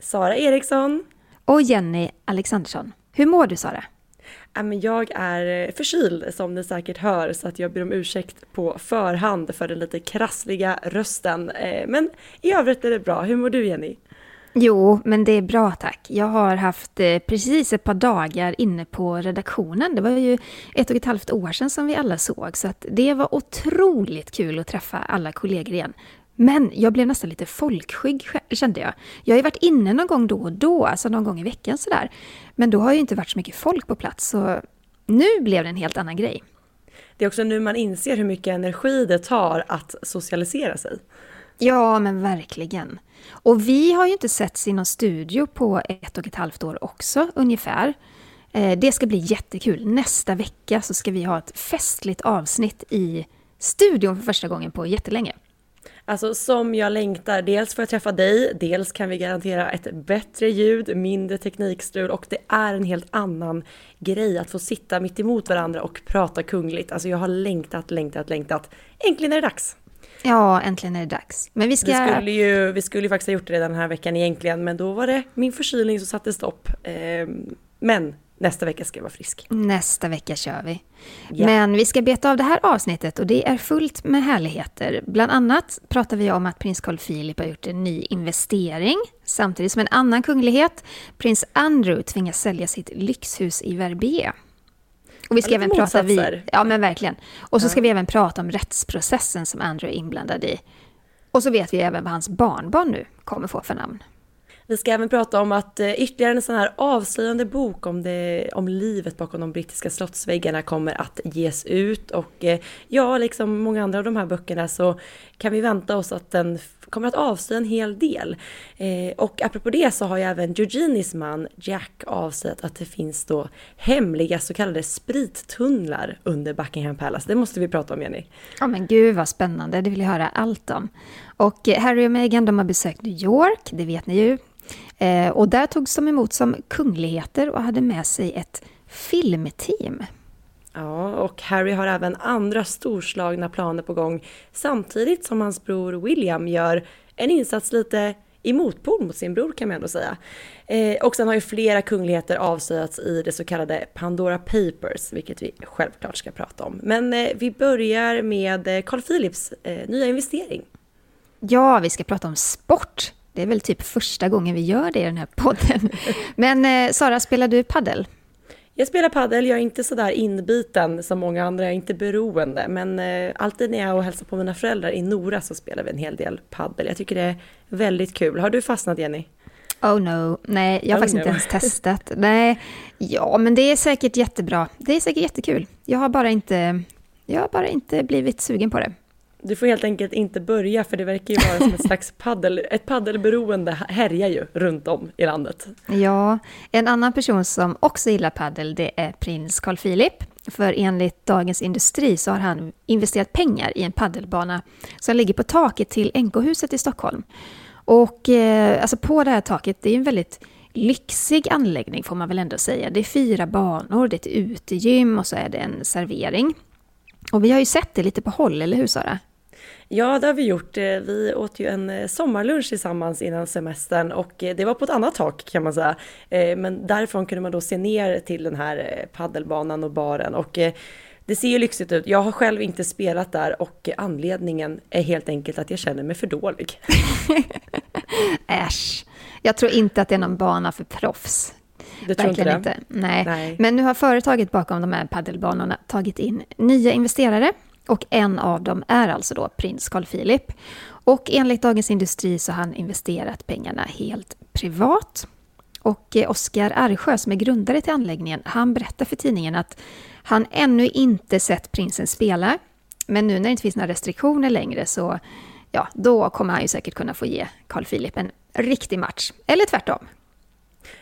Sara Eriksson. och Jenny Alexandersson. Hur mår du Sara? Jag är förkyld som ni säkert hör så att jag ber om ursäkt på förhand för den lite krassliga rösten. Eh, Men i övrigt är det bra. Hur mår du Jenny? Jo, men det är bra tack. Jag har haft eh, precis ett par dagar inne på redaktionen. Det var ju ett och ett halvt år sedan som vi alla såg, så det var otroligt kul att träffa alla kollegor igen. Men jag blev nästan lite folkskygg kände jag. Jag har ju varit inne någon gång då och då, alltså någon gång i veckan sådär. Men då har ju inte varit så mycket folk på plats, så nu blev det en helt annan grej. Det är också nu man inser hur mycket energi det tar att socialisera sig. Ja, men verkligen. Och vi har ju inte setts i någon studio på ett och ett halvt år också, ungefär. Eh, Det ska bli jättekul. Nästa vecka så ska vi ha ett festligt avsnitt i studion för första gången på jättelänge. Alltså som jag längtar, dels för att träffa dig, dels kan vi garantera ett bättre ljud, mindre teknikstrul och det är en helt annan grej att få sitta mitt emot varandra och prata kungligt. Alltså jag har längtat, längtat, längtat. Äntligen är det dags! Ja, äntligen är det dags. Men vi ska... Vi skulle, ju, vi skulle ju faktiskt ha gjort det redan den här veckan egentligen, men då var det min förkylning som satte stopp. Ehm, Men nästa vecka ska jag vara frisk. Nästa vecka kör vi. Ja. Men vi ska beta av det här avsnittet och det är fullt med härligheter. Bland annat pratar vi om att prins Carl Philip har gjort en ny investering. Samtidigt som en annan kunglighet, prins Andrew, tvingas sälja sitt lyxhus i Verbier. Och vi ska även prata... Vi, motsatser. ja, men verkligen. Och så ska vi även prata om rättsprocessen som Andrew är inblandad i. Och så vet vi även vad hans barnbarn nu kommer få för namn. Vi ska även prata om att eh, ytterligare en sån här avslöjande bok om, det, om livet bakom de brittiska slottsväggarna kommer att ges ut. Och eh, ja, liksom många andra av de här böckerna så kan vi vänta oss att den kommer att avslöja en hel del. Eh, och apropå det så har ju även Georginis man Jack avslöjat att det finns då hemliga så kallade sprittunnlar under Buckingham Palace. Det måste vi prata om Jenny. Ja men gud vad spännande, det vill jag höra allt om. Och eh, Harry och Meghan de har besökt New York, det vet ni ju. Eh, och där togs de emot som kungligheter och hade med sig ett filmteam. Ja, och Harry har även andra storslagna planer på gång samtidigt som hans bror William gör en insats lite i motpol mot sin bror kan man ändå säga. Eh, och sen har ju flera kungligheter avslöjats i det så kallade Pandora Papers, vilket vi självklart ska prata om. Men eh, vi börjar med eh, Carl Philips eh, nya investering. Ja, vi ska prata om sport. Det är väl typ första gången vi gör det i den här podden. Men eh, Sara, spelar du paddel? Jag spelar padel, jag är inte sådär inbiten som många andra, jag är inte beroende. Men eh, alltid när jag är och hälsar på mina föräldrar i Nora så spelar vi en hel del padel. Jag tycker det är väldigt kul. Har du fastnat Jenny? Oh no, nej, jag har Oh faktiskt no. inte ens testat. Nej, ja, men det är säkert jättebra. Det är säkert jättekul. Jag har bara inte, jag har bara inte blivit sugen på det. Du får helt enkelt inte börja för det verkar ju vara som ett slags paddel, ett paddelberoende härjar ju runt om i landet. Ja, en annan person som också gillar paddel det är prins Carl Philip. För enligt Dagens Industri så har han investerat pengar i en paddelbana som ligger på taket till NK-huset i Stockholm. Och eh, alltså på det här taket, det är en väldigt lyxig anläggning får man väl ändå säga. Det är fyra banor, det är ett utegym och så är det en servering. Och vi har ju sett det lite på håll, eller hur Sara? Ja, det har vi gjort. Eh, Vi åt ju en eh, sommarlunch tillsammans innan semestern och eh, det var på ett annat tak kan man säga. Men därifrån kunde man då se ner till den här paddelbanan och baren och det ser ju lyxigt ut. Jag har själv inte spelat där och anledningen är helt enkelt att jag känner mig för dålig. Äsch. Jag tror inte att det är någon bana för proffs. Du tror inte Verkligen det? inte. Nej. Nej. Men nu har företaget bakom de här paddelbanorna tagit in nya investerare och en av dem är alltså då prins Carl Philip. Och enligt Dagens Industri så har han investerat pengarna helt privat. Och eh, Oskar Arsjö som är grundare till anläggningen, han berättar för tidningen att han ännu inte sett prinsen spela. Men nu när det inte finns några restriktioner längre så ja, då kommer han ju säkert kunna få ge Carl Philip en riktig match. Eller tvärtom.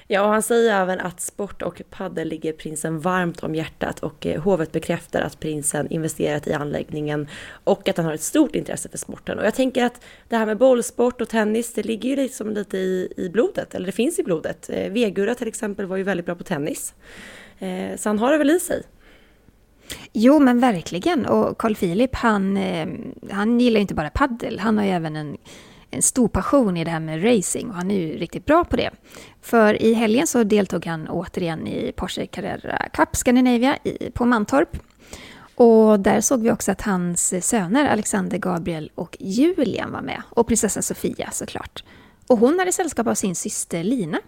Ja, och han säger även att sport och paddel ligger prinsen varmt om hjärtat och eh, hovet bekräftar att prinsen investerat i anläggningen och att han har ett stort intresse för sporten. Och jag tänker att det här med bollsport och tennis, det ligger ju liksom lite i, i blodet, eller det finns i blodet. Eh, Vegura till exempel var ju väldigt bra på tennis. Eh, så han har det väl i sig. Jo, men verkligen. Och Carl Philip, han, eh, han gillar ju inte bara paddel, han har ju även en en stor passion i det här med racing och han är ju riktigt bra på det. För i helgen så deltog han återigen i Porsche Carrera Cup Scandinavia i, på Mantorp. Och där såg vi också att hans söner Alexander, Gabriel och Julian var med. Och prinsessan Sofia såklart. Och hon hade sällskap av sin syster Lina.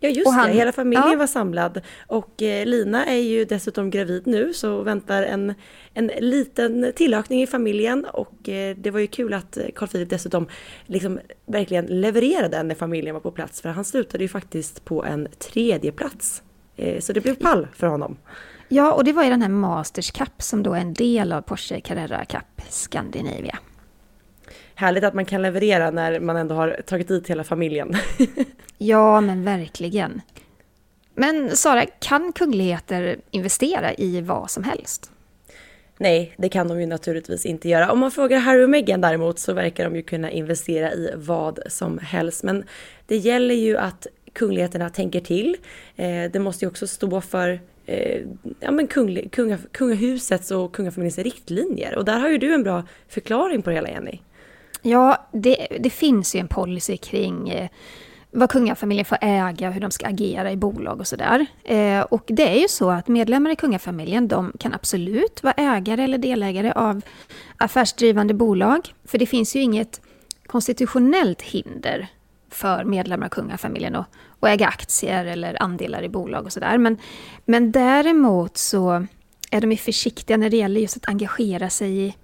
Ja just han, det, hela familjen ja. var samlad. Och eh, Lina är ju dessutom gravid nu så väntar en, en liten tillökning i familjen. Och eh, det var ju kul att Carl Philip dessutom liksom verkligen levererade när familjen var på plats. För han slutade ju faktiskt på en tredje plats. Eh, så det blev pall för honom. Ja, och det var ju den här Masters Cup som då är en del av Porsche Carrera Cup Scandinavia härligt att man kan leverera när man ändå har tagit dit hela familjen. ja, men verkligen. Men Sara, kan kungligheter investera i vad som helst? Nej, det kan de ju naturligtvis inte göra. Om man frågar Harry och Meghan däremot så verkar de ju kunna investera i vad som helst. Men det gäller ju att kungligheterna tänker till. Eh, det måste ju också stå för eh, ja, men kungl, kunga, kungahusets och kungafamiljens riktlinjer. Och där har ju du en bra förklaring på det hela, Jenny. Ja, det, det finns ju en policy kring eh, vad kungafamiljen får äga, hur de ska agera i bolag och sådär. Eh, och det är ju så att medlemmar i kungafamiljen, de kan absolut vara ägare eller delägare av affärsdrivande bolag. För det finns ju inget konstitutionellt hinder för medlemmar av kungafamiljen att, att äga aktier eller andelar i bolag och sådär. Men, men däremot så är de ju försiktiga när det gäller just att engagera sig i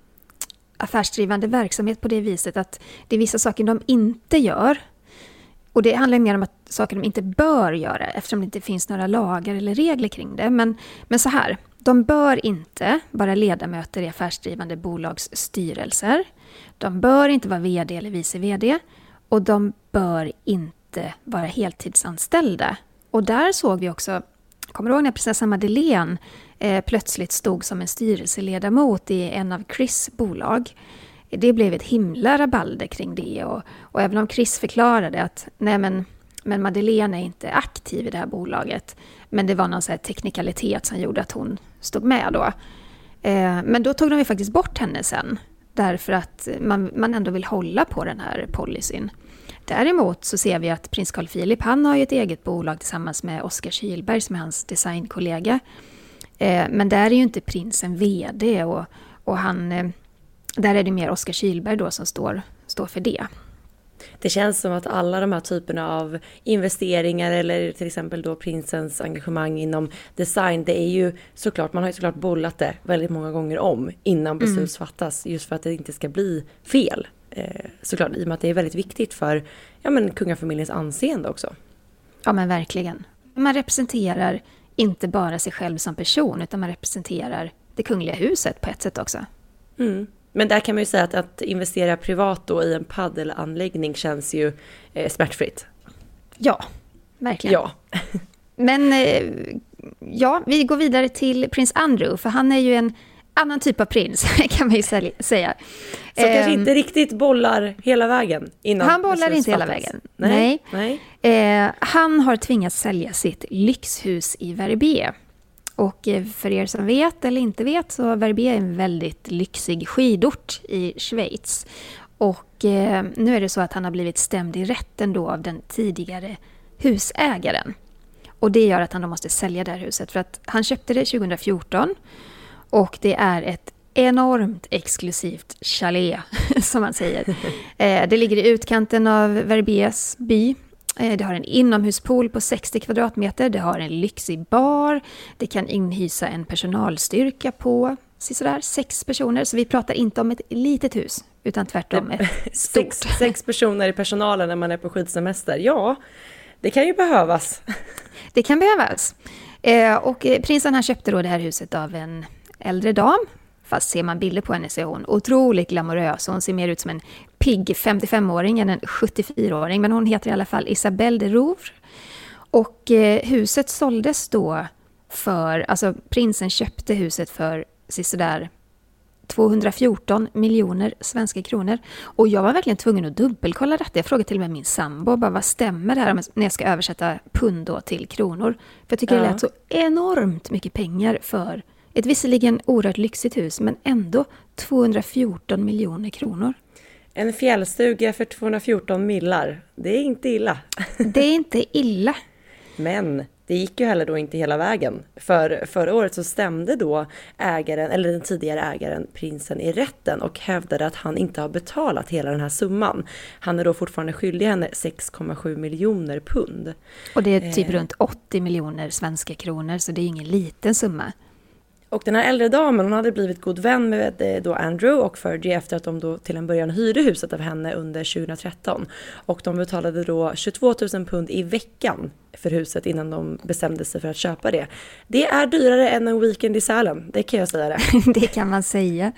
affärsdrivande verksamhet på det viset att det är vissa saker de inte gör. Och det handlar mer om att saker de inte bör göra eftersom det inte finns några lagar eller regler kring det. Men, men så här, de bör inte vara ledamöter i affärsdrivande bolags styrelser. De bör inte vara VD eller vice VD. Och de bör inte vara heltidsanställda. Och där såg vi också, kommer du ihåg när prinsessan Madeleine eh, plötsligt stod som en styrelseledamot i en av Chris bolag. Det blev ett himla rabalder kring det och, och även om Chris förklarade att nej men, men Madeleine är inte aktiv i det här bolaget, men det var någon så teknikalitet som gjorde att hon stod med då. Eh, men då tog de ju faktiskt bort henne sen, därför att man, man ändå vill hålla på den här policyn. Däremot så ser vi att prins Carl Philip, han har ju ett eget bolag tillsammans med Oskar Kylberg som är hans designkollega. Eh, men där är ju inte prinsen VD och, och han, eh, där är det mer Oskar Kylberg då som står, står för det. Det känns som att alla de här typerna av investeringar eller till exempel då prinsens engagemang inom design, det är ju såklart, man har ju såklart bollat det väldigt många gånger om innan beslut mm. fattas just för att det inte ska bli fel. Eh, såklart, i och med att det är väldigt viktigt för ja, men kungafamiljens anseende också. Ja men verkligen. Man representerar inte bara sig själv som person, utan man representerar det kungliga huset på ett sätt också. Mm. Men där kan man ju säga att, att investera privat då i en paddelanläggning känns ju eh, smärtfritt. Ja, verkligen. Ja. Men eh, ja, vi går vidare till prins Andrew, för han är ju en annan typ av prins, kan man ju säga. Som eh, kanske inte riktigt bollar hela vägen? Innan han bollar inte hela vägen. Nej. Nej. Eh, han har tvingats sälja sitt lyxhus i Verbier. Och eh, för er som vet eller inte vet så Verbier är en väldigt lyxig skidort i Schweiz. Och eh, nu är det så att han har blivit stämd i rätten då av den tidigare husägaren. Och det gör att han då måste sälja det här huset för att han köpte det 2014 och det är ett enormt exklusivt chalet, som man säger. Eh, det ligger i utkanten av Verbiers by. Eh, det har en inomhuspool på 60 kvadratmeter, det har en lyxig bar, det kan inhysa en personalstyrka på sådär sex personer. Så vi pratar inte om ett litet hus, utan tvärtom ett stort. Sex, sex personer i personalen när man är på skidsemester. Ja, det kan ju behövas. Det kan behövas. Eh, och prinsen han köpte då det här huset av en äldre dam. Fast ser man bilder på henne så är hon otroligt glamorös. Hon ser mer ut som en pigg 55-åring än en 74-åring. Men hon heter i alla fall Isabelle de Rouvre. Och eh, huset såldes då för, alltså prinsen köpte huset för sådär 214 miljoner svenska kronor. Och jag var verkligen tvungen att dubbelkolla detta. Jag frågade till och med min sambo, bara, vad stämmer det här när jag ska översätta pund till kronor? För jag tycker ja. det lät så enormt mycket pengar för ett visserligen oerhört lyxigt hus, men ändå 214 miljoner kronor. En fjällstuga för 214 millar, det är inte illa. Det är inte illa. Men det gick ju heller då inte hela vägen. För förra året så stämde då ägaren, eller den tidigare ägaren, prinsen i rätten och hävdade att han inte har betalat hela den här summan. Han är då fortfarande skyldig henne 6,7 miljoner pund. Och det är typ eh. runt 80 miljoner svenska kronor, så det är ingen liten summa. Och den här äldre damen hon hade blivit god vän med eh, då Andrew och Fergie efter att de då till en början hyrde huset av henne under 2013. Och de betalade då 22 000 pund i veckan för huset innan de bestämde sig för att köpa det. Det är dyrare än en weekend i Sälen, det kan jag säga det. det kan man säga.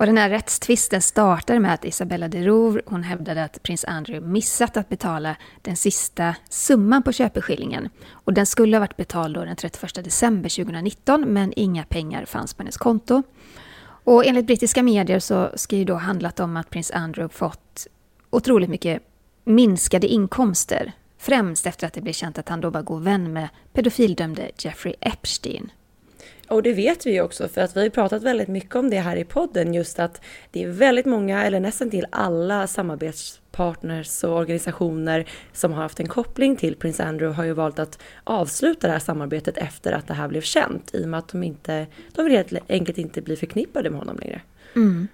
Och den här rättstvisten startade med att Isabella de Rouvre hon hävdade att prins Andrew missat att betala den sista summan på köpeskillingen. Och den skulle ha varit betald då den 31 december 2019 men inga pengar fanns på hennes konto. Och enligt brittiska medier så ska ju då handlat om att prins Andrew fått otroligt mycket minskade inkomster. Främst efter att det blev känt att han då var god vän med pedofildömde Jeffrey Epstein. Och det vet vi ju också för att vi har pratat väldigt mycket om det här i podden just att det är väldigt många eller nästan till alla samarbetspartners och organisationer som har haft en koppling till Prince Andrew har ju valt att avsluta det här samarbetet efter att det här blev känt i och med att de inte, de vill helt enkelt inte bli förknippade med honom längre. Mm.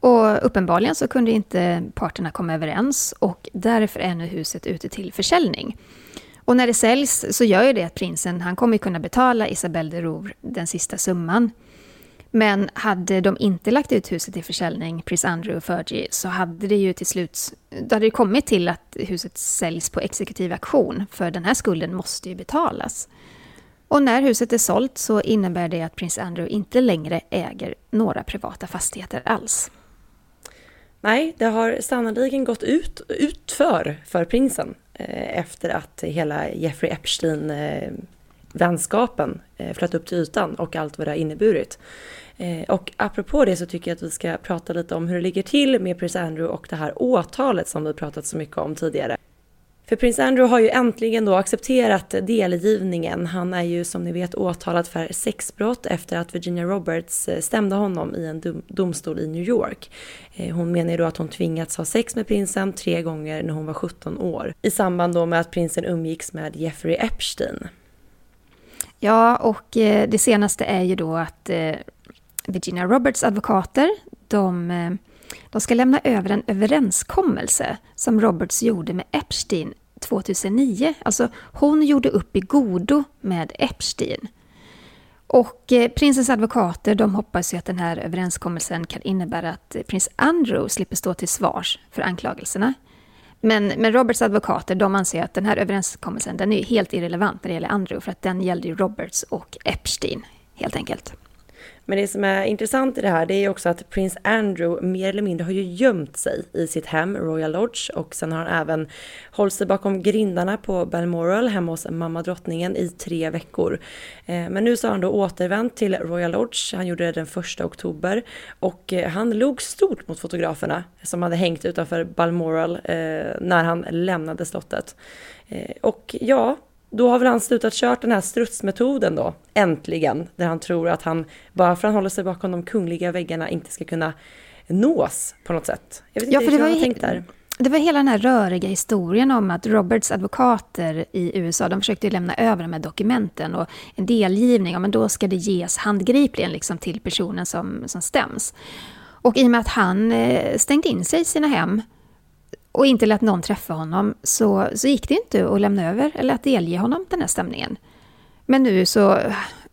Och uppenbarligen så kunde inte parterna komma överens och därför är nu huset ute till försäljning. Och när det säljs så gör ju det att prinsen, han kommer kunna betala Isabelle de Rouvre den sista summan. Men hade de inte lagt ut huset till försäljning, prins Andrew och Fergie, så hade det ju till slut då hade det kommit till att huset säljs på exekutiv auktion, för den här skulden måste ju betalas. Och när huset är sålt så innebär det att prins Andrew inte längre äger några privata fastigheter alls. Nej, det har sannoliken gått ut, utför för prinsen. Eh, efter att hela Jeffrey Epstein-vänskapen eh, flöt upp till ytan och allt vad det har inneburit. Eh, och apropå det så tycker jag att vi ska prata lite om hur det ligger till med prins Andrew och det här åtalet som vi pratat så mycket om tidigare. För prins Andrew har ju äntligen då accepterat delgivningen. Han är ju som ni vet åtalad för sexbrott efter att Virginia Roberts eh, stämde honom i en domstol i New York. Eh, hon menar ju då att hon tvingats ha sex med prinsen tre gånger när hon var 17 år. I samband då med att prinsen umgicks med Jeffrey Epstein. Ja, och eh, det senaste är ju då att Virginia Roberts advokater, de de ska lämna över en överenskommelse som Roberts gjorde med Epstein 2009. Alltså, hon gjorde upp i godo med Epstein. Och eh, prinsens advokater de hoppas ju att den här överenskommelsen kan innebära att eh, prins Andrew slipper stå till svars för anklagelserna. Men, men Roberts advokater de anser att den här överenskommelsen den är helt irrelevant när det gäller Andrew för att den gällde ju Roberts och Epstein helt enkelt. Men det som är intressant i det här det är också att prins Andrew mer eller mindre har ju gömt sig i sitt hem, Royal Lodge, och sen har han även hållit sig bakom grindarna på Balmoral hemma hos mamma drottningen i tre veckor. Eh, men nu så har han då återvänt till Royal Lodge, han gjorde det den första oktober och eh, han log stort mot fotograferna som hade hängt utanför Balmoral eh, när han lämnade slottet. Och ja, då har väl han slutat kört den här strutsmetoden då, äntligen, där han tror att han, bara för att han håller sig bakom de kungliga väggarna, inte ska kunna nås på något sätt. Jag vet inte ja, för det var, tänkt där. Det var hela den här röriga historien om att Roberts advokater i USA, de försökte lämna över de här dokumenten och en delgivning, ja men då ska det ges handgripligen liksom till personen som, som stäms. Och i och med att han eh, stängde in sig i sina hem och inte lät någon träffa honom så, så gick det inte att lämna över eller att delge honom den här stämningen. Men nu så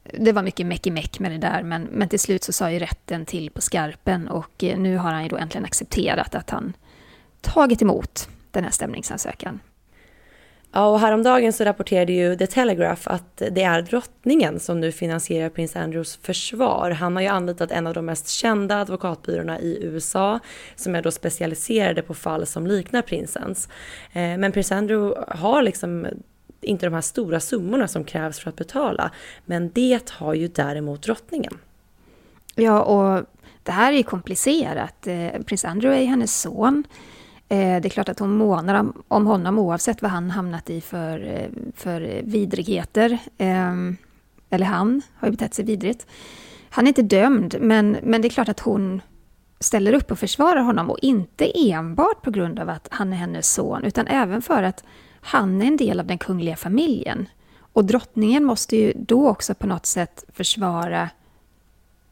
det var mycket meck i meck med det där, men, men till slut så sa ju rätten till på skarpen och eh, nu har han ju då äntligen accepterat att han tagit emot den här stämningsansökan. Ja, och häromdagen så rapporterade ju The Telegraph att det är drottningen som nu finansierar prins Andrews försvar. Han har ju anlitat en av de mest kända advokatbyråerna i USA som är då specialiserade på fall som liknar prinsens. Eh, men prins Andrew har liksom inte de här stora summorna som krävs för att betala. Men det har ju däremot drottningen. Ja, och det här är ju komplicerat. Eh, prins Andrew är hennes son. Eh, det är klart att hon månar om honom oavsett vad han hamnat i för, eh, för vidrigheter. Ehm, eller han har ju betett sig vidrigt. Han är inte dömd, men, men det är klart att hon ställer upp och försvarar honom. Och inte enbart på grund av att han är hennes son, utan även för att han är en del av den kungliga familjen. Och drottningen måste ju då också på något sätt försvara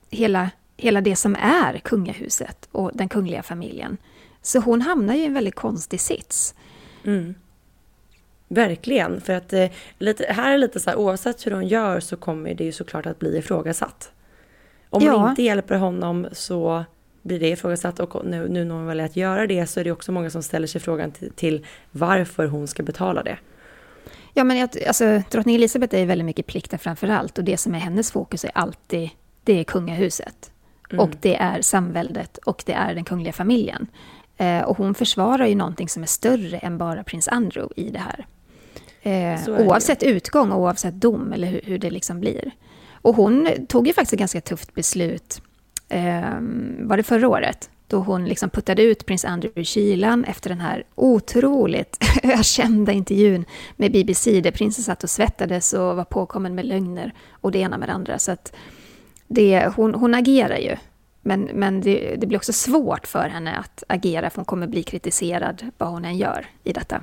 hela, hela det som är kungahuset och den kungliga familjen. Så hon hamnar ju i en väldigt konstig sits. Mm. Verkligen, för att eh, lite, här är lite så här, oavsett hur hon gör så kommer det ju såklart att bli ifrågasatt. Om ja. hon inte hjälper honom så blir det ifrågasatt och nu, nu när hon väljer att göra det så är det också många som ställer sig frågan till, till varför hon ska betala det. Ja, men alltså, drottning Elizabeth är väldigt mycket plikten framför allt och det som är hennes fokus är alltid det är kungahuset. Mm. Och det är samväldet och det är den kungliga familjen. Eh, och hon försvarar ju någonting som är större än bara prins Andrew i det här. Eh, oavsett det. utgång och oavsett dom eller hur, hur, det liksom blir. Och hon tog ju faktiskt ett ganska tufft beslut, eh, var det förra året? Då hon liksom puttade ut prins Andrew ur kylan efter den här otroligt ökända intervjun med BBC där prinsen satt och svettades och var påkommen med lögner och det ena med det andra. Så att det, hon, hon agerar ju men, men det, det, blir också svårt för henne att agera för hon kommer bli kritiserad vad hon än gör i detta.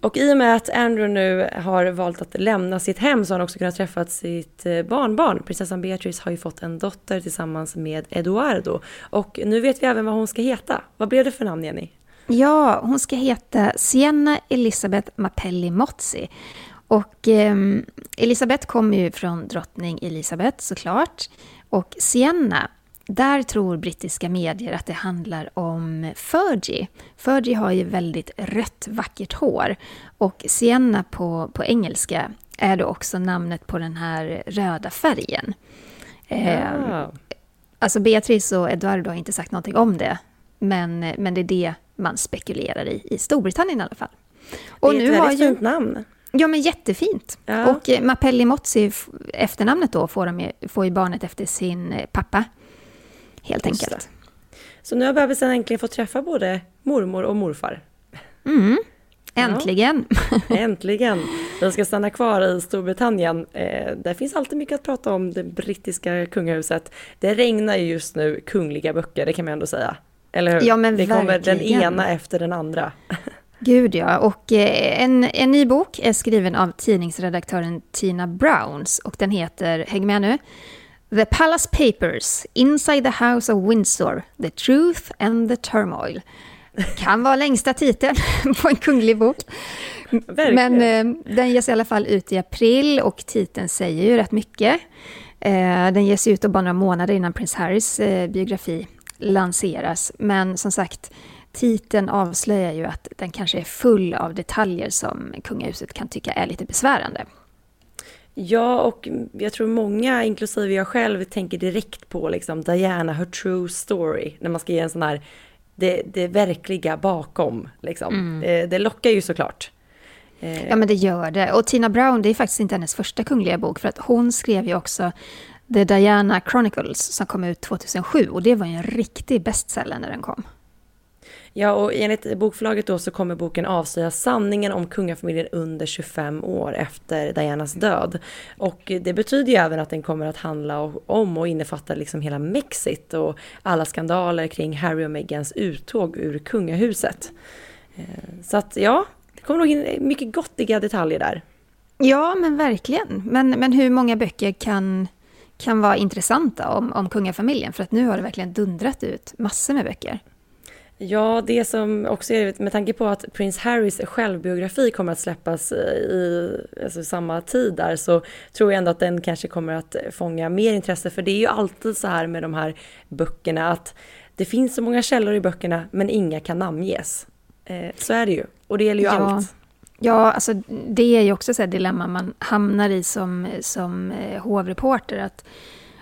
Och i och med att Andrew nu har valt att lämna sitt hem så har han också kunnat träffa sitt eh, barnbarn. Prinsessan Beatrice har ju fått en dotter tillsammans med Eduardo. Och nu vet vi även vad hon ska heta. Vad blev det för namn Jenny? Ja, hon ska heta Sienna Elisabeth Mapelli Mozzi. Och eh, Elisabeth kommer ju från drottning Elisabeth såklart. Och Sienna där tror brittiska medier att det handlar om Fergie. Fergie har ju väldigt rött vackert hår och Sienna på, på engelska är då också namnet på den här röda färgen. Ja. Eh, alltså Beatrice och Eduardo har inte sagt någonting om det, men, men det är det man spekulerar i, i Storbritannien i alla fall. Och det är ett väldigt fint namn. Ja, men jättefint. Ja. Och eh, Mapelli Mozzi, efternamnet då, får, de, får ju barnet efter sin eh, pappa helt Just enkelt. Det. Så nu har bebisen äntligen fått träffa både mormor och morfar. Mm. Äntligen! Ja, äntligen! Vi ska stanna kvar i Storbritannien. Eh, där finns alltid mycket att prata om det brittiska kungahuset. Det regnar ju just nu kungliga böcker, det kan man ändå säga. Eller hur? Ja, men det verkligen. kommer den ena efter den andra. Gud ja, och eh, en, en ny bok är skriven av tidningsredaktören Tina Browns och den heter, häng med nu, The Palace Papers, Inside the House of Windsor, The Truth and the Turmoil. Kan vara längsta titeln på en kunglig bok. Men eh, den ges i alla fall ut i april och titeln säger ju rätt mycket. Eh, den ges ut bara några månader innan Prince Harrys eh, biografi lanseras. Men som sagt, titeln avslöjar ju att den kanske är full av detaljer som kungahuset kan tycka är lite besvärande. Ja, och jag tror många, inklusive jag själv, tänker direkt på liksom Diana, her true story, när man ska ge en sån här, det, det verkliga bakom. Liksom. Mm. Det, det lockar ju såklart. Eh, ja, men det gör det. Och Tina Brown, det är faktiskt inte hennes första kungliga bok, för att hon skrev ju också The Diana Chronicles som kom ut 2007 och det var ju en riktig bestseller när den kom. Ja, och enligt bokförlaget då så kommer boken avslöja sanningen om kungafamiljen under 25 år efter Dianas död. Och det betyder ju även att den kommer att handla om och innefatta liksom hela Mexit och alla skandaler kring Harry och Meghans uttåg ur kungahuset. Eh, så att ja, det kommer nog in mycket gottiga detaljer där. Ja, men verkligen. Men, men hur många böcker kan, kan vara intressanta om, om kungafamiljen? För att nu har det verkligen dundrat ut massor med böcker. Ja, det som också är med tanke på att Prince Harrys självbiografi kommer att släppas i alltså, samma tid där så tror jag ändå att den kanske kommer att fånga mer intresse för det är ju alltid så här med de här böckerna att det finns så många källor i böckerna men inga kan namnges. Eh, så är det ju och det gäller ju Ja. allt. Ja, alltså det är ju också ett dilemma man hamnar i som, som eh, hovreporter. Att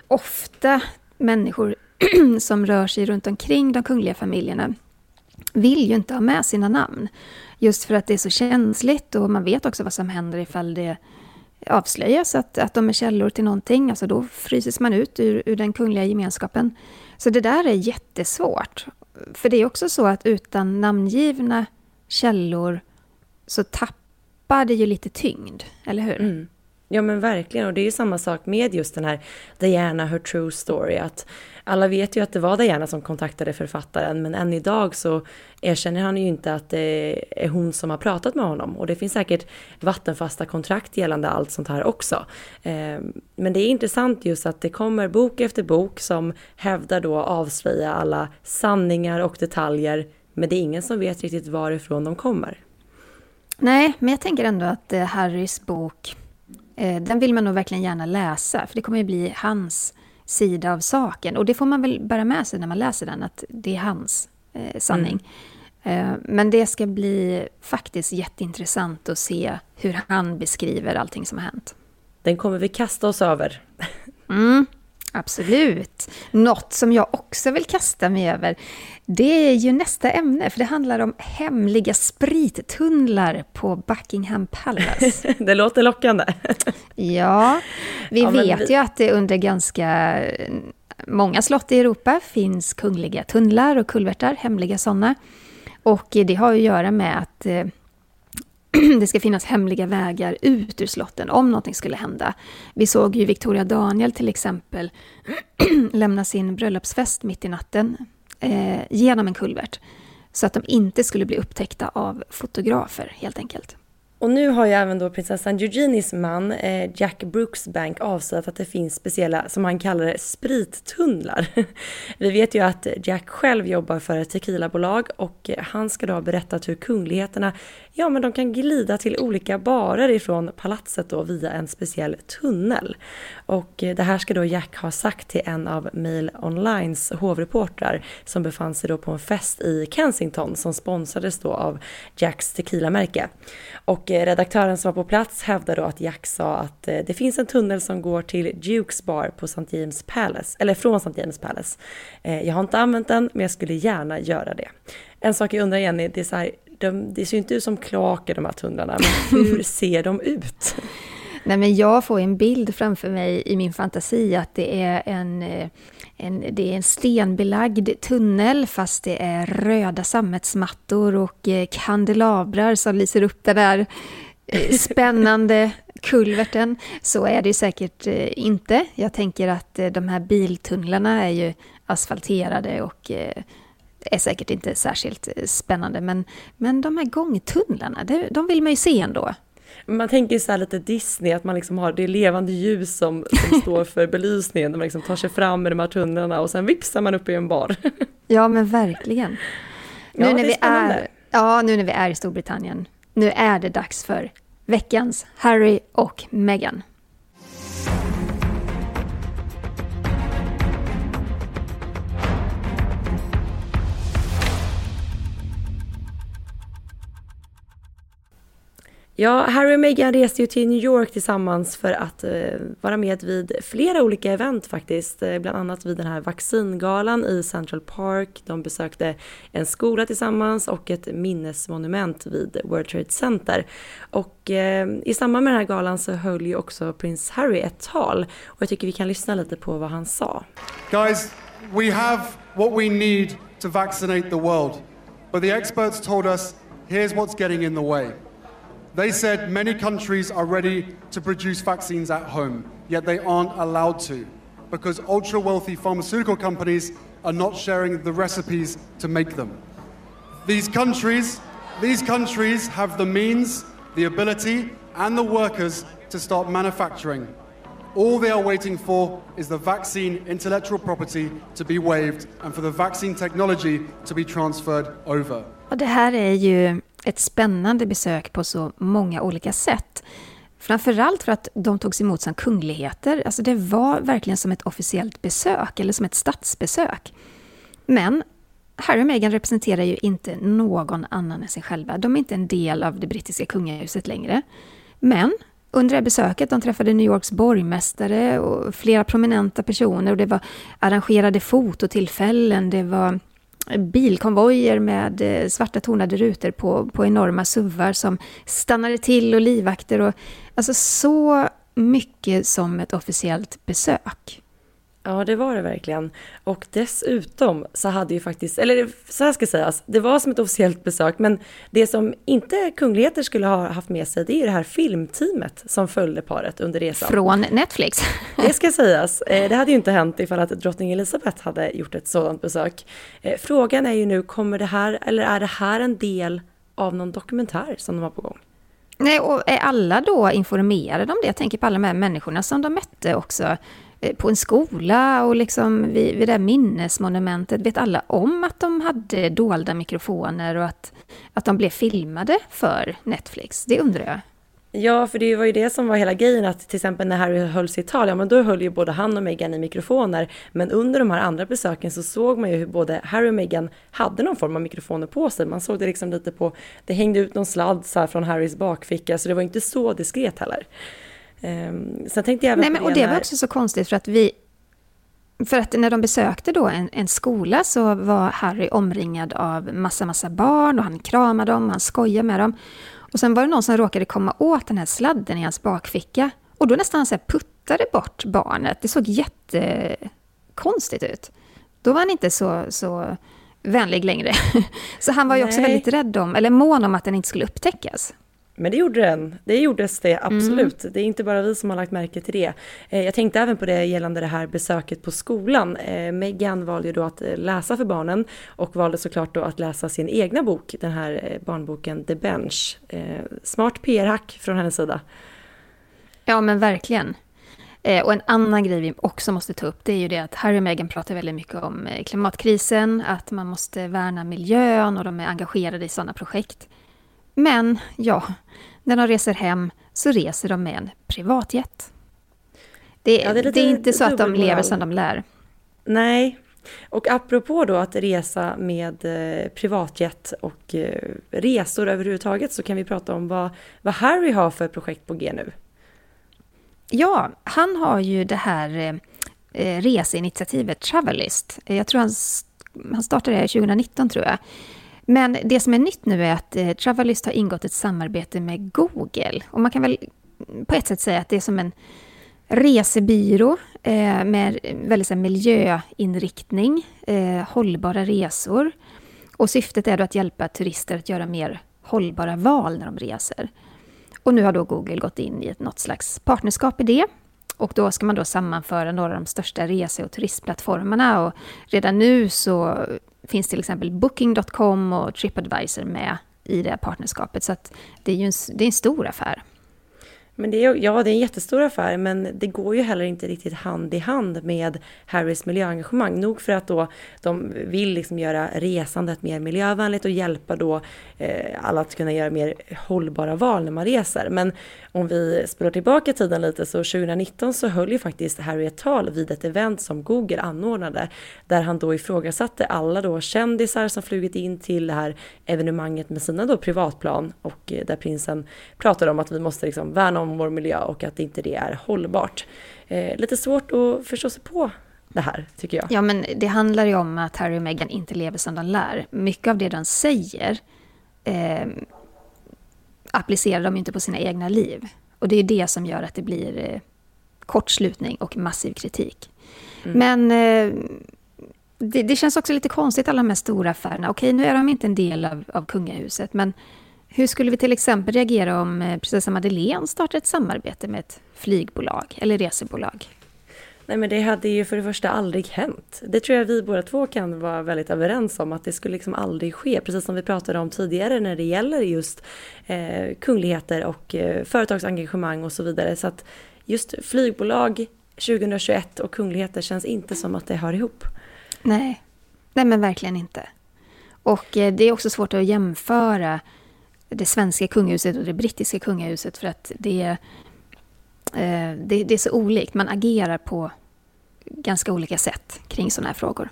ofta människor som rör sig runt omkring de kungliga familjerna vill ju inte ha med sina namn. Just för att det är så känsligt och man vet också vad som händer ifall det avslöjas att, att de är källor till någonting. Alltså då fryses man ut ur, ur den kungliga gemenskapen. Så det där är jättesvårt. För det är också så att utan namngivna källor så tappar det ju lite tyngd, eller hur? Mm. Ja men verkligen och det är ju samma sak med just den här Diana, her true story. Att alla vet ju att det var Diana som kontaktade författaren men än idag så erkänner han ju inte att det är hon som har pratat med honom. Och det finns säkert vattenfasta kontrakt gällande allt sånt här också. Ehm, men det är intressant just att det kommer bok efter bok som hävdar då avslöja alla sanningar och detaljer men det är ingen som vet riktigt varifrån de kommer. Nej, men jag tänker ändå att eh, Harrys bok, den vill man nog verkligen gärna läsa, för det kommer ju bli hans sida av saken. Och det får man väl bära med sig när man läser den, att det är hans eh, sanning. Eh, men det ska bli faktiskt jätteintressant att se hur han beskriver allting som har hänt. Den kommer vi kasta oss över. Mm, absolut. Något som jag också vill kasta mig över, det är ju nästa ämne, för det handlar om hemliga sprittunnlar på Buckingham Palace. Det låter lockande. Ja, vi Ja, vet vi- ju att det under ganska många slott i Europa finns kungliga tunnlar och kulvertar, hemliga sådana. Och det har ju att göra med att eh, det ska finnas hemliga vägar ut ur slotten om någonting skulle hända. Vi såg ju Victoria Daniel till exempel lämna sin bröllopsfest mitt i natten eh, genom en kulvert. Så att de inte skulle bli upptäckta av fotografer helt enkelt. Och nu har ju även då prinsessan Eugenies man eh, Jack Brooksbank avslöjat att det finns speciella, som han kallar det, sprittunnlar. Vi vet ju att Jack själv jobbar för ett tequilabolag och han ska då ha berättat hur kungligheterna, ja men de kan glida till olika barer ifrån palatset då via en speciell tunnel. Och eh, det här ska då Jack ha sagt till en av Mail Onlines hovreportrar som befann sig då på en fest i Kensington som sponsrades då av Jacks tequilamärke. Och eh, redaktören som var på plats hävdade då att Jack sa att eh, det finns en tunnel som går till Dukes bar på St. James Palace, eller från St. James Palace. Jag har inte använt den, men jag skulle gärna göra det. En sak jag undrar Jenny, det är så här, de, det ser ju inte ut som kloaker de här tunnlarna, men hur ser de ut? Nej, men jag får en bild framför mig i min fantasi att det är en, eh, en, det är en stenbelagd tunnel fast det är röda sammetsmattor och eh, kandelabrar som lyser upp den där eh, spännande kulverten. Så är det ju säkert inte. Jag tänker att de här biltunnlarna är ju asfalterade och är säkert inte särskilt eh, spännande. Men, men de här gångtunnlarna, de vill man ju se ändå. Man tänker så här lite Disney, att man liksom har det levande ljus som, som står för belysningen, när man liksom tar sig fram med de här tunnlarna och sen vipsar man upp i en bar. Ja, men verkligen. Ja, nu, när det är vi är, ja, nu när vi är i Storbritannien, nu är det dags för veckans Harry och Meghan. Ja, Harry och Meghan reste ju till New York tillsammans för att eh, vara med vid flera olika event faktiskt. Eh, bland annat vid den här vaccingalan i Central Park. De besökte en skola tillsammans och ett minnesmonument vid World Trade Center. Och eh, i samband med den här galan så höll ju också prins Harry ett tal. Och jag tycker vi kan lyssna lite på vad han sa. Guys, we have what we need to vaccinate the world. But the experts told us here's what's getting in the way. They said many countries are ready to produce vaccines at home, yet they aren't allowed to because ultra wealthy pharmaceutical companies are not sharing the recipes to make them. These countries, these countries have the means, the ability, and the workers to start manufacturing. All they are waiting for is the vaccine intellectual property to be waived and for the vaccine technology to be transferred over. Och det här är ju ett spännande besök på så många olika sätt. Framförallt för att de togs emot som kungligheter. Alltså det var verkligen som ett officiellt besök, eller som ett statsbesök. Men Harry och Meghan representerar ju inte någon annan än sig själva. De är inte en del av det brittiska kungahuset längre. Men under det här besöket, de träffade New Yorks borgmästare och flera prominenta personer och det var arrangerade fototillfällen, det var bilkonvojer med eh, svarta tonade rutor på, på enorma suvar som stannade till och livvakter och alltså så mycket som ett officiellt besök. Ja, det var det verkligen. Och dessutom så hade ju faktiskt, eller så här ska sägas, det var som ett officiellt besök, men det som inte kungligheter skulle ha haft med sig, det är det här filmteamet som följde paret under resan. Från Netflix. Det ska sägas. Eh, det hade ju inte hänt ifall att drottning Elizabeth hade gjort ett sådant besök. Eh, frågan är ju nu, kommer det här, eller är det här en del av någon dokumentär som de har på gång? Nej, och är alla då informerade om det? Jag tänker på alla de här människorna som de mötte också. Eh, på en skola och liksom vid, vid det här minnesmonumentet, vet alla om att de hade dolda mikrofoner och att, att de blev filmade för Netflix? Det undrar jag. Ja, för det var ju det som var hela grejen att till exempel när Harry höll sitt tal, ja men då höll ju både han och Meghan i mikrofoner. Men under de här andra besöken så såg man ju hur både Harry och Meghan hade någon form av mikrofoner på sig. Man såg det liksom lite på, det hängde ut någon sladd så här från Harrys bakficka, så det var inte så diskret heller. Um, sen tänkte jag Nej, men, och det var också så konstigt för att vi... För att när de besökte då en, en skola så var Harry omringad av massa, massa barn och han kramade dem, han skojade med dem. Och sen var det någon som råkade komma åt den här sladden i hans bakficka. Och då nästan så puttade bort barnet. Det såg jättekonstigt ut. Då var han inte så, så vänlig längre. Så han var ju också Nej. väldigt rädd om, eller mån om att den inte skulle upptäckas. Men det gjorde den. Det gjordes det absolut. Mm. Det är inte bara vi som har lagt märke till det. Eh, jag tänkte även på det gällande det här besöket på skolan. Eh, Megan valde ju då att eh, läsa för barnen och valde såklart då att läsa sin egna bok, den här barnboken The Bench. Smart PR-hack från hennes sida. Ja men verkligen. Och en annan grej vi också måste ta upp det är ju det att Harry och Meghan pratar väldigt mycket om klimatkrisen, att man måste värna miljön och de är engagerade i sådana projekt. Men ja, när de reser hem så reser de med en privatjet. Det, ja, det, är, det är, inte så att de lever som de lär. Nej, och apropå då att resa med eh, privatjet och eh, resor överhuvudtaget så kan vi prata om vad, vad Harry har för projekt på G nu. Ja, han har ju det här eh, reseinitiativet Travelist. Jag tror han, han startade det 2019 tror jag. Men det som är nytt nu är att eh, Travelist har ingått ett samarbete med Google. Och man kan väl på ett sätt säga att det är som en resebyrå eh, med väldigt så här, miljöinriktning, eh, hållbara resor. Och syftet är då att hjälpa turister att göra mer hållbara val när de reser. Och nu har då Google gått in i ett något slags partnerskap i det. Och då ska man då sammanföra några av de största rese och turistplattformarna. Och redan nu så finns till exempel Booking.com och Tripadvisor med i det här partnerskapet. Så det är ju en, det är en stor affär. Men det är, ja, det är en jättestor affär, men det går ju heller inte riktigt hand i hand med Harrys miljöengagemang. Nog för att då de vill liksom göra resandet mer miljövänligt och hjälpa då eh, alla att kunna göra mer hållbara val när man reser. Men om vi spelar tillbaka tiden lite så 2019 så höll ju faktiskt Harry ett tal vid ett event som Google anordnade där han då ifrågasatte alla då kändisar som flugit in till det här evenemanget med sina då privatplan och eh, där prinsen pratade om att vi måste liksom värna om vår miljö och att inte det är hållbart. Eh, lite svårt att förstå sig på det här, tycker jag. Ja, men det handlar ju om att Harry och Meghan inte lever som de lär. Mycket av det de säger eh, applicerar de inte på sina egna liv. Och det är det som gör att det blir eh, kortslutning och massiv kritik. Mm. Men eh, det, det, känns också lite konstigt, alla de här stora affärerna. Okej, nu är de inte en del av, av kungahuset, men hur skulle vi till exempel reagera om eh, prinsessa Madeleine startar ett samarbete med ett flygbolag eller resebolag? Nej men det hade ju för det första aldrig hänt. Det tror jag vi båda två kan vara väldigt överens om att det skulle liksom aldrig ske. Precis som vi pratade om tidigare när det gäller just eh, kungligheter och eh, företagsengagemang och så vidare. Så att just flygbolag 2021 och kungligheter känns inte som att det hör ihop. Nej, nej men verkligen inte. Och eh, det är också svårt att jämföra det svenska kungahuset och det brittiska kungahuset för att det är, eh, det, det är så olikt. Man agerar på ganska olika sätt kring sådana här frågor.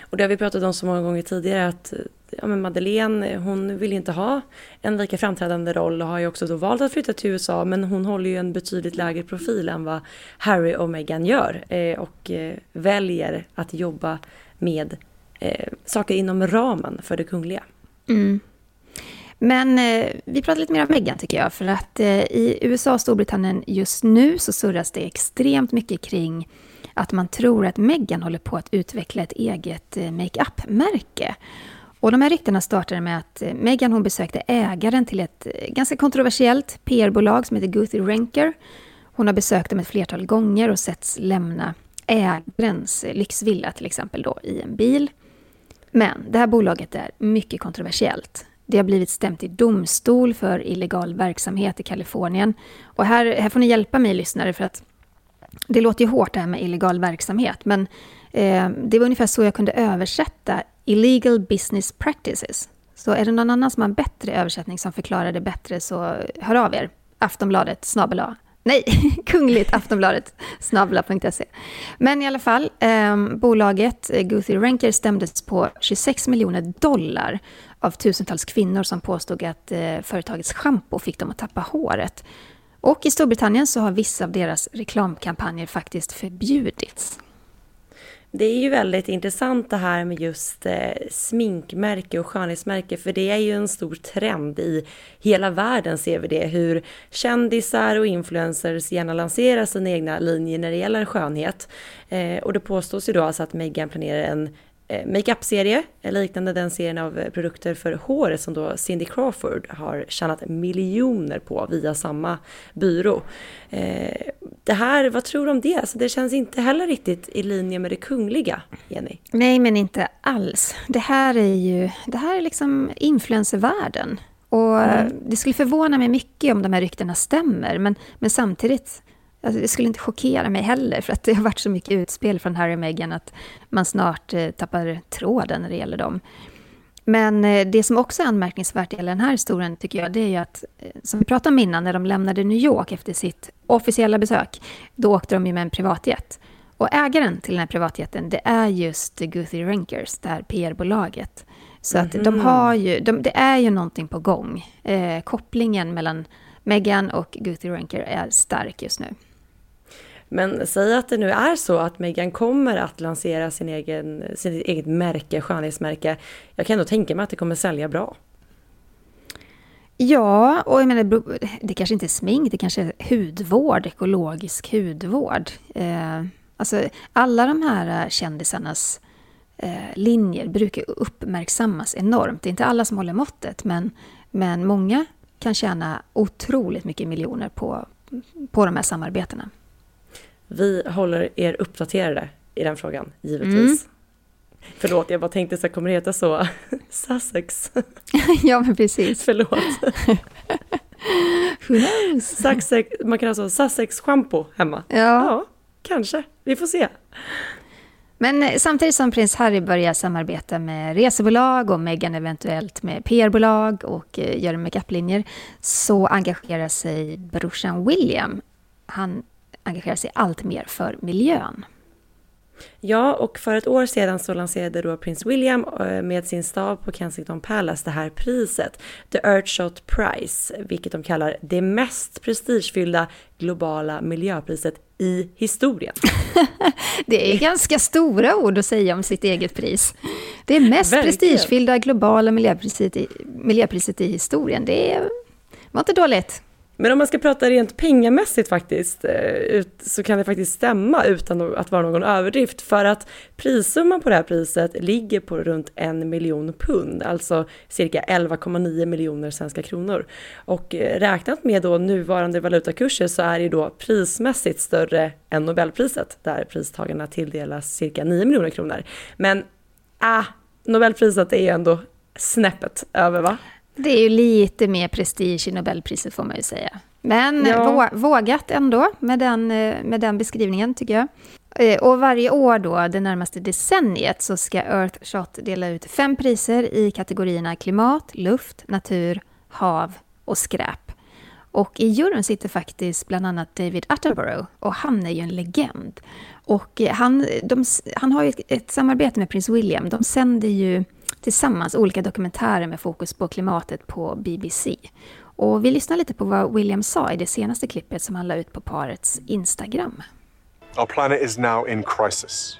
Och det har vi pratat om så många gånger tidigare att ja, men Madeleine, hon vill inte ha en lika framträdande roll och har ju också då valt att flytta till USA men hon håller ju en betydligt lägre profil än vad Harry och Meghan gör eh, och eh, väljer att jobba med eh, saker inom ramen för det kungliga. Mm. Men eh, vi pratar lite mer om Meghan tycker jag, för att eh, i USA och Storbritannien just nu så surras det extremt mycket kring att man tror att Meghan håller på att utveckla ett eget eh, makeup-märke. Och de här ryktena startade med att eh, Meghan hon besökte ägaren till ett eh, ganska kontroversiellt PR-bolag som heter Guthrie Renker. Hon har besökt dem ett flertal gånger och setts lämna ägarens eh, lyxvilla till exempel då i en bil. Men det här bolaget är mycket kontroversiellt. Det har blivit stämt i domstol för illegal verksamhet i Kalifornien. Och här, här får ni hjälpa mig lyssnare för att det låter ju hårt det här med illegal verksamhet, men eh, det var ungefär så jag kunde översätta illegal business practices. Så är det någon annan som har en bättre översättning som förklarar det bättre så hör av er. Aftonbladet snabel Nej, kungligt Aftonbladet snabla.se. Men i alla fall, eh, bolaget eh, Guthrie Renker stämdes på 26 miljoner dollar av tusentals kvinnor som påstod att eh, företagets schampo fick dem att tappa håret. Och i Storbritannien så har vissa av deras reklamkampanjer faktiskt förbjudits. Det är ju väldigt intressant det här med just eh, sminkmärke och skönhetsmärke för det är ju en stor trend i hela världen ser vi det hur kändisar och influencers gärna lanserar sina egna linjer när det gäller skönhet. Eh, och det påstås ju då alltså att Meghan planerar en makeup-serie, liknande den serien av eh, produkter för håret som då Cindy Crawford har tjänat miljoner på via samma byrå. Eh, det här, vad tror du om det? Alltså det känns inte heller riktigt i linje med det kungliga, Jenny. Nej, men inte alls. Det här är ju det här är liksom influencervärlden. Och mm. det skulle förvåna mig mycket om de här ryktena stämmer, men, men samtidigt Alltså, det skulle inte chockera mig heller, för att det har varit så mycket utspel från Harry och Meghan att man snart eh, tappar tråden när det gäller dem. Men eh, det som också är anmärkningsvärt i den här historien tycker jag, det är ju att, eh, som vi pratade om innan, när de lämnade New York efter sitt officiella besök, då åkte de ju med en privatjet. Och ägaren till den här privatjeten, det är just Guthrie Renkers, det här PR-bolaget. Så mm -hmm. att de mhm. har ju, de, det är ju någonting på gång. Eh, kopplingen mellan Meghan och Guthrie Renker är stark just nu. Men säg att det nu är så att Meghan kommer att lansera sin egen, sin eget märke, skönhetsmärke. Jag kan ändå tänka mig att det kommer sälja bra. Ja, och jag menar, det kanske inte är smink, det kanske är hudvård, ekologisk hudvård. Eh, alltså, alla de här eh, kändisarnas eh, linjer brukar uppmärksammas enormt. Det är inte alla som håller måttet, men, men många kan tjäna otroligt mycket miljoner på, på de här samarbetena. Vi håller er uppdaterade i den frågan, givetvis. Mm. Förlåt, jag bara tänkte så kommer det heta så? Sussex? ja, men precis. Förlåt. Who knows? Sussex, man kan ha så Sussex schampo hemma. Ja. ja, kanske. Vi får se. Men eh, samtidigt som prins Harry börjar samarbeta med resebolag och Meghan eventuellt med PR-bolag och eh, gör makeup-linjer så engagerar sig brorsan William. Han engagerar sig allt mer för miljön. Ja, och för ett år sedan så lanserade då prins William eh, med sin stab på Kensington Palace det här priset, The Earthshot Prize, vilket de kallar det mest prestigefyllda globala miljöpriset i historien. det är ganska stora ord att säga om sitt eget pris. Det är mest Verkligen. prestigefyllda globala miljöpriset i, miljöpriset i historien. Det var inte dåligt. Men om man ska prata rent pengamässigt faktiskt, eh, så kan det faktiskt stämma utan att vara någon överdrift. För att prissumman på det här priset ligger på runt en miljon pund, alltså cirka 11,9 miljoner svenska kronor. Och eh, räknat med då nuvarande valutakurser så är det då prismässigt större än Nobelpriset, där pristagarna tilldelas cirka 9 miljoner kronor. Men ah, Nobelpriset är ju ändå snäppet över va? Det är ju lite mer prestige i Nobelpriset får man ju säga. Men Ja. vå- vågat ändå med den, eh, med den beskrivningen tycker jag. Eh, Och varje år då, det närmaste decenniet, så ska Earthshot dela ut fem priser i kategorierna klimat, luft, natur, hav och skräp. Och i juryn sitter faktiskt bland annat David Attenborough och han är ju en legend. Och eh, han, de, han har ju ett samarbete med prins William. De sänder ju tillsammans olika dokumentärer med fokus på klimatet på BBC. Och vi lyssnar lite på vad William sa i det senaste klippet som han la ut på parets Instagram. Our planet is now in crisis.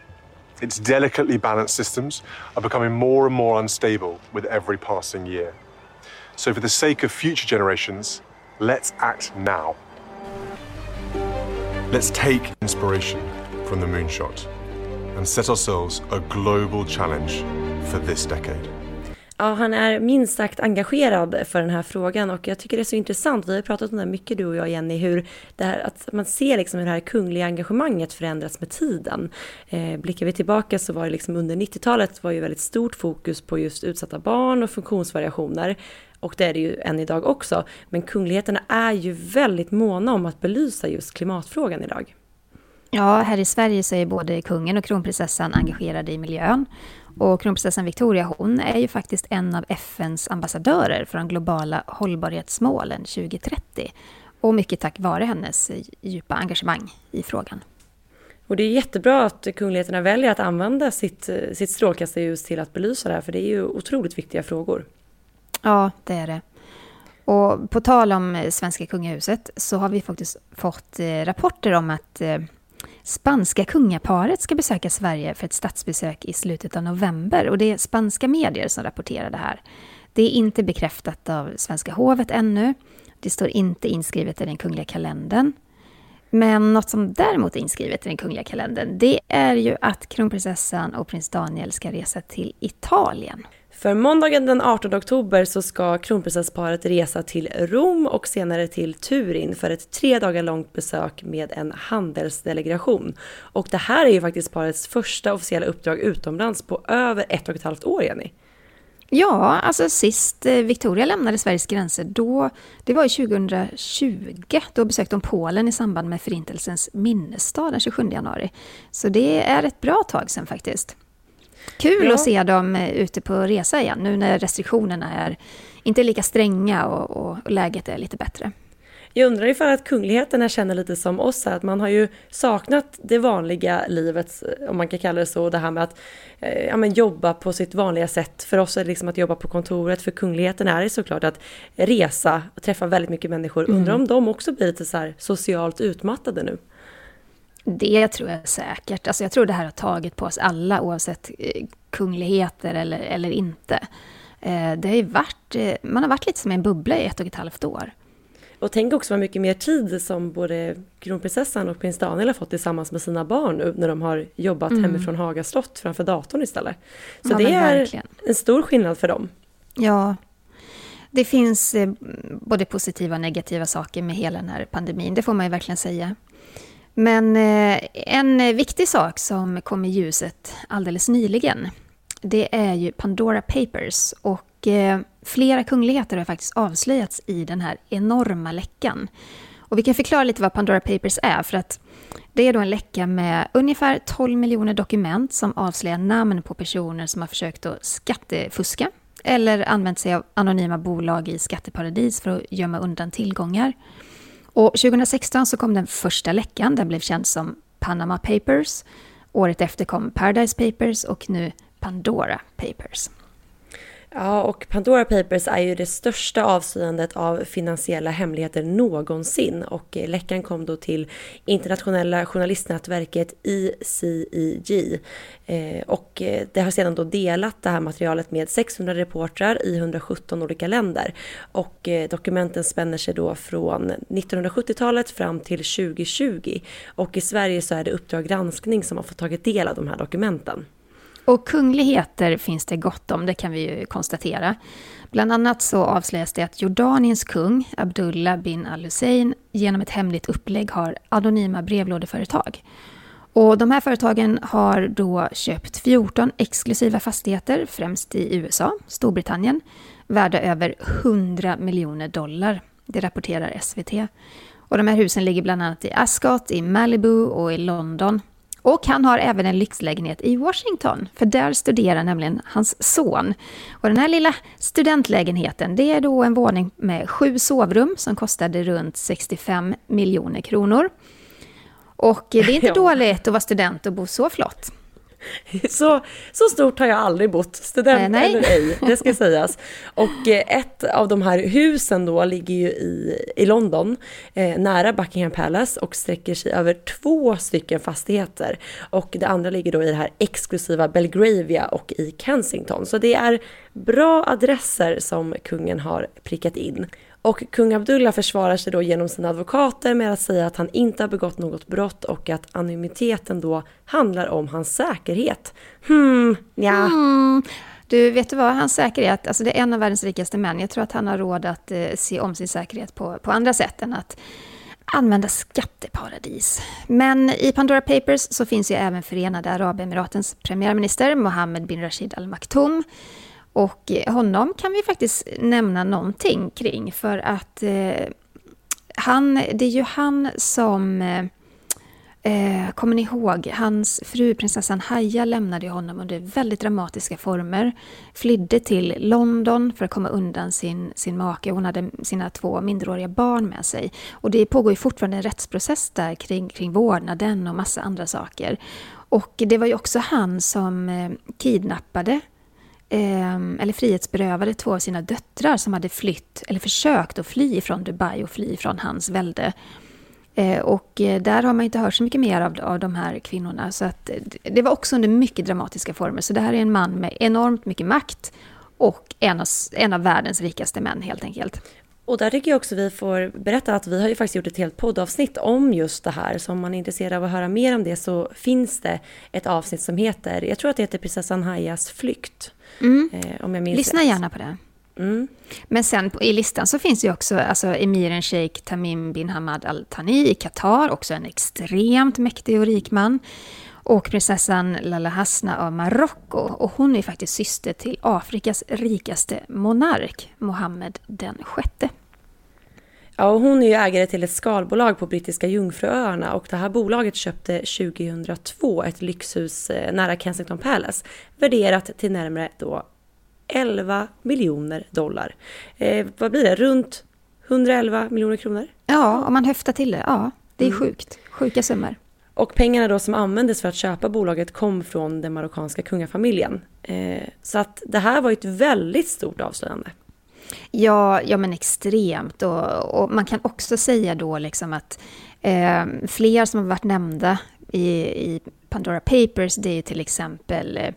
Its delicately balanced systems are becoming more and more unstable with every passing year. So, for the sake of future generations, let's act now. Let's take inspiration from the moonshot and set ourselves a global challenge for this decade. Ja, han är minst sagt engagerad för den här frågan och jag tycker det är så intressant. Vi har pratat om det mycket du och jag Jenny, hur det här, att man ser liksom hur det här kungliga engagemanget förändras med tiden. Eh, blickar vi tillbaka så var det liksom under 90-talet var ju väldigt stort fokus på just utsatta barn och funktionsvariationer. Och det är det ju än idag också. Men kungligheterna är ju väldigt måna om att belysa just klimatfrågan idag. Ja, här i Sverige så är både kungen och kronprinsessan engagerade i miljön. Och kronprinsessan Victoria, hon är ju faktiskt en av FNs ambassadörer för de globala hållbarhetsmålen 2030. Och mycket tack vare hennes djupa engagemang i frågan. Och det är jättebra att kungligheterna väljer att använda sitt, sitt strålkastarljus till att belysa det här, för det är ju otroligt viktiga frågor. Ja, det är det. Och på tal om svenska kungahuset så har vi faktiskt fått eh, rapporter om att eh, spanska kungaparet ska besöka Sverige för ett statsbesök i slutet av november. Och det är spanska medier som rapporterar det här. Det är inte bekräftat av svenska hovet ännu. Det står inte inskrivet i den kungliga kalendern. Men något som däremot är inskrivet i den kungliga kalendern, det är ju att kronprinsessan och prins Daniel ska resa till Italien. För måndagen den 18 oktober så ska kronprinsessparet resa till Rom och senare till Turin för ett tre dagar långt besök med en handelsdelegation. Och det här är ju faktiskt parets första officiella uppdrag utomlands på över ett och ett halvt år, Jenny. Ja, alltså sist eh, Victoria lämnade Sveriges gränser, då, det var ju 2020. Då besökte hon Polen i samband med Förintelsens minnesdag den 27 januari. Så det är ett bra tag sedan faktiskt. Kul Ja. att se dem eh, ute på resa igen, nu när restriktionerna är inte lika stränga och, och, och läget är lite bättre. Jag undrar ifall att kungligheterna känner lite som oss här, att man har ju saknat det vanliga livet, om man kan kalla det så, det här med att eh, ja, men jobba på sitt vanliga sätt. För oss är det liksom att jobba på kontoret, för kungligheterna är det såklart att resa och träffa väldigt mycket människor. Undrar om de också blir lite så socialt utmattade nu? Det tror jag säkert. Alltså jag tror det här har tagit på oss alla oavsett eh, kungligheter eller, eller inte. Eh, Det har varit, eh, man har varit lite som en bubbla i ett och ett halvt år. Och tänk också vad mycket mer tid som både kronprinsessan och prins Daniel har fått tillsammans med sina barn nu när de har jobbat hemifrån Haga slott framför datorn istället. Så Ja, det är verkligen. en stor skillnad för dem. Ja, det finns både positiva och negativa saker med hela den här pandemin, det får man ju verkligen säga. Men eh, en eh, viktig sak som kom i ljuset alldeles nyligen, det är ju Pandora Papers. Och eh, flera kungligheter har faktiskt avslöjats i den här enorma läckan. Och vi kan förklara lite vad Pandora Papers är, för att det är då en läcka med ungefär 12 miljoner dokument som avslöjar namn på personer som har försökt att skattefuska eller använt sig av anonyma bolag i skatteparadis för att gömma undan tillgångar. Och 2016 så kom den första läckan, den blev känd som Panama Papers. Året efter kom Paradise Papers och nu Pandora Papers. Ja, och Pandora Papers är ju det största avslöjandet av finansiella hemligheter någonsin. Och eh, läckan kom då till internationella journalistnätverket ICIG eh, och eh, det har sedan då delat det här materialet med 600 reportrar i 117 olika länder. Och dokumenten spänner sig då från 1970-talet fram till 2020. Och i Sverige så är det Uppdrag granskning som har fått tagit del av de här dokumenten. Och kungligheter finns det gott om, det kan vi ju konstatera. Bland annat så avslöjas det att Jordaniens kung, Abdullah bin al-Hussein, genom ett hemligt upplägg har anonyma brevlådeföretag. Och de här företagen har då köpt 14 exklusiva fastigheter, främst i USA, Storbritannien, värda över 100 miljoner dollar. Det rapporterar SVT. Och de här husen ligger bland annat i Ascot, i Malibu och i London. Och han har även en lyxlägenhet i Washington, för där studerar nämligen hans son. Och den här lilla studentlägenheten, det är då en våning med sju sovrum som kostade runt 65 miljoner kronor. Och det är inte Ja. dåligt att vara student och bo så flott. Så, så stort har jag aldrig bott, student Eh, nej. eller ej, det ska sägas. Och eh, ett av de här husen då ligger ju i, i London, eh, nära Buckingham Palace och sträcker sig över två stycken fastigheter. Och det andra ligger då i det här exklusiva Belgravia och i Kensington. Så det är bra adresser som kungen har prickat in. Och kung Abdullah försvarar sig då genom sina advokater med att säga att han inte har begått något brott och att anonymiteten då handlar om hans säkerhet. Hmm, ja. Mm. Du, vet du vad? Hans säkerhet, alltså det är en av världens rikaste män. Jag tror att han har råd att eh, se om sin säkerhet på, på andra sätt än att använda skatteparadis. Men i Pandora Papers så finns ju även Förenade Arabemiratens premiärminister Mohammed bin Rashid Al Maktoum. Och honom kan vi faktiskt nämna någonting kring för att eh, han, det är ju han som eh, eh kommer ni ihåg? Hans fru prinsessan Haya lämnade honom under väldigt dramatiska former. Flydde till London för att komma undan sin, sin make. Hon hade sina två minderåriga barn med sig. Och det pågår ju fortfarande en rättsprocess där kring, kring vårdnaden och massa andra saker. Och det var ju också han som eh, kidnappade Ehm, eller frihetsberövade två av sina döttrar som hade flytt, eller försökt att fly från Dubai och fly från hans välde. Eh, och eh, där har man inte hört så mycket mer av, av de här kvinnorna. Så att, eh, det var också under mycket dramatiska former. Så det här är en man med enormt mycket makt och en av, en av världens rikaste män helt enkelt. Och där tycker jag också vi får berätta att vi har ju faktiskt gjort ett helt poddavsnitt om just det här. Så om man är intresserad av att höra mer om det så finns det ett avsnitt som heter, jag tror att det heter prinsessan Hayas flykt. Eh, om jag minns Lyssna rätt. gärna på det. Mm. Men sen på, i listan så finns ju också alltså, emiren Sheikh Tamim bin Hamad Al Thani i Qatar, också en extremt mäktig och rik man. Och prinsessan Lala Hasna av Marocko. Och hon är faktiskt syster till Afrikas rikaste monark, Mohammed den sjätte. Ja, och hon är ju ägare till ett skalbolag på brittiska Jungfruöarna och det här bolaget köpte 2002 ett lyxhus eh, nära Kensington Palace värderat till närmare då 11 miljoner dollar. Eh, vad blir det? Runt 111 miljoner kronor? Ja, om man höftar till det. Ja, det är sjukt. Sjuka summor. Och pengarna då som användes för att köpa bolaget kom från den marockanska kungafamiljen. Eh, så att det här var ett väldigt stort avslöjande. Ja, ja men extremt. Och, och man kan också säga då liksom att eh, fler som har varit nämnda i, i Pandora Papers, det är till exempel eh,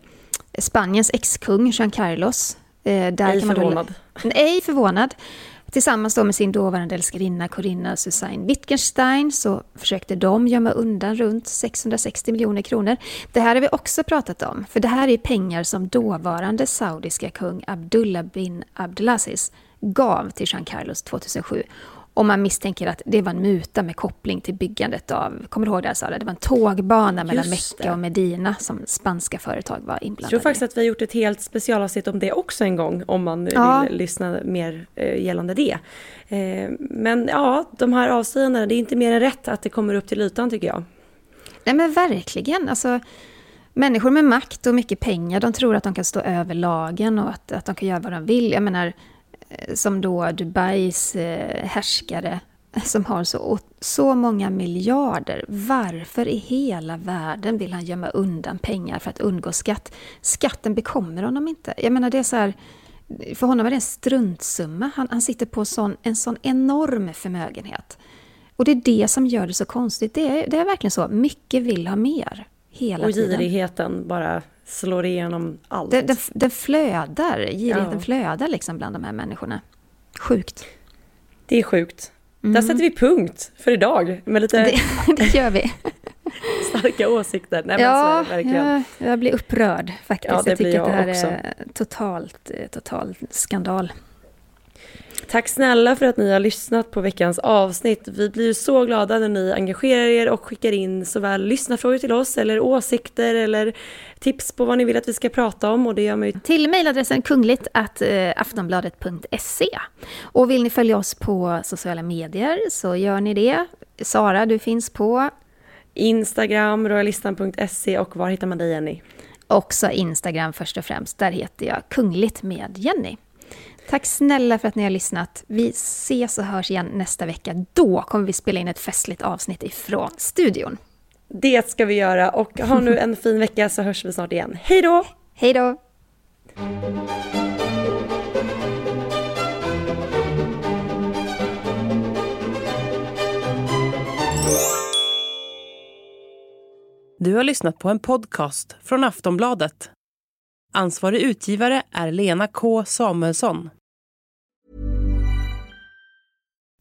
Spaniens ex-kung Juan Carlos. Eh, där Ej kan man då- förvånad. Nej, förvånad. Tillsammans då med sin dåvarande älskarinna Corinna Susanne Wittgenstein så försökte de gömma undan runt 660 miljoner kronor. Det här har vi också pratat om, för det här är pengar som dåvarande saudiska kung Abdullah bin Abdulaziz gav till Jean Carlos 2007. Och man misstänker att det var en muta med koppling till byggandet av, kommer du ihåg det jag sa det? Det var en tågbana mellan Just Mecka det. och Medina som spanska företag var Jag inblandade tror faktiskt i. att vi har gjort ett helt specialavsnitt om det också en gång, om man Ja. vill lyssna mer eh, gällande det. Eh, men ja, de här avslöjandena, det är inte mer än rätt att det kommer upp till ytan tycker jag. Nej men verkligen. Alltså, människor med makt och mycket pengar, de tror att de kan stå över lagen och att, att de kan göra vad de vill. Jag menar, som då Dubais eh, härskare som har så, så många miljarder. Varför i hela världen vill han gömma undan pengar för att undgå skatt? Skatten bekommer honom inte. Jag menar, det är så här, för honom är det en struntsumma. Han, han sitter på sån, en sån enorm förmögenhet. Och det är det som gör det så konstigt. Det är, det är verkligen så. Mycket vill ha mer. Hela Och tiden. girigheten bara slår igenom allt. Den, den, den flödar. Girigheten Ja. flödar liksom bland de här människorna. Sjukt. Det är sjukt. Där sätter vi punkt för idag med lite Mm. Det, det gör vi. starka åsikter. Nej, Ja, det verkligen. jag, jag blir upprörd faktiskt. Ja, det jag tycker blir att det jag här också. är totalt, eh, total skandal. Tack snälla för att ni har lyssnat på veckans avsnitt. Vi blir så glada när ni engagerar er och skickar in såväl lyssnarfrågor till oss eller åsikter eller tips på vad ni vill att vi ska prata om och det gör man ju Till mejladressen kungligt att eh, aftonbladet.se. Och vill ni följa oss på sociala medier så gör ni det. Sara, du finns på Instagram, royalistan.se och var hittar man dig Jenny? också Instagram först och främst. Där heter jag Kungligt med Jenny. Tack snälla för att ni har lyssnat. Vi ses och hörs igen nästa vecka. Då kommer vi spela in ett festligt avsnitt ifrån studion. Det ska vi göra och ha nu en fin vecka så hörs vi snart igen. Hej då! Hej då! Du har lyssnat på en podcast från Aftonbladet. Ansvarig utgivare är Lena K Samuelsson.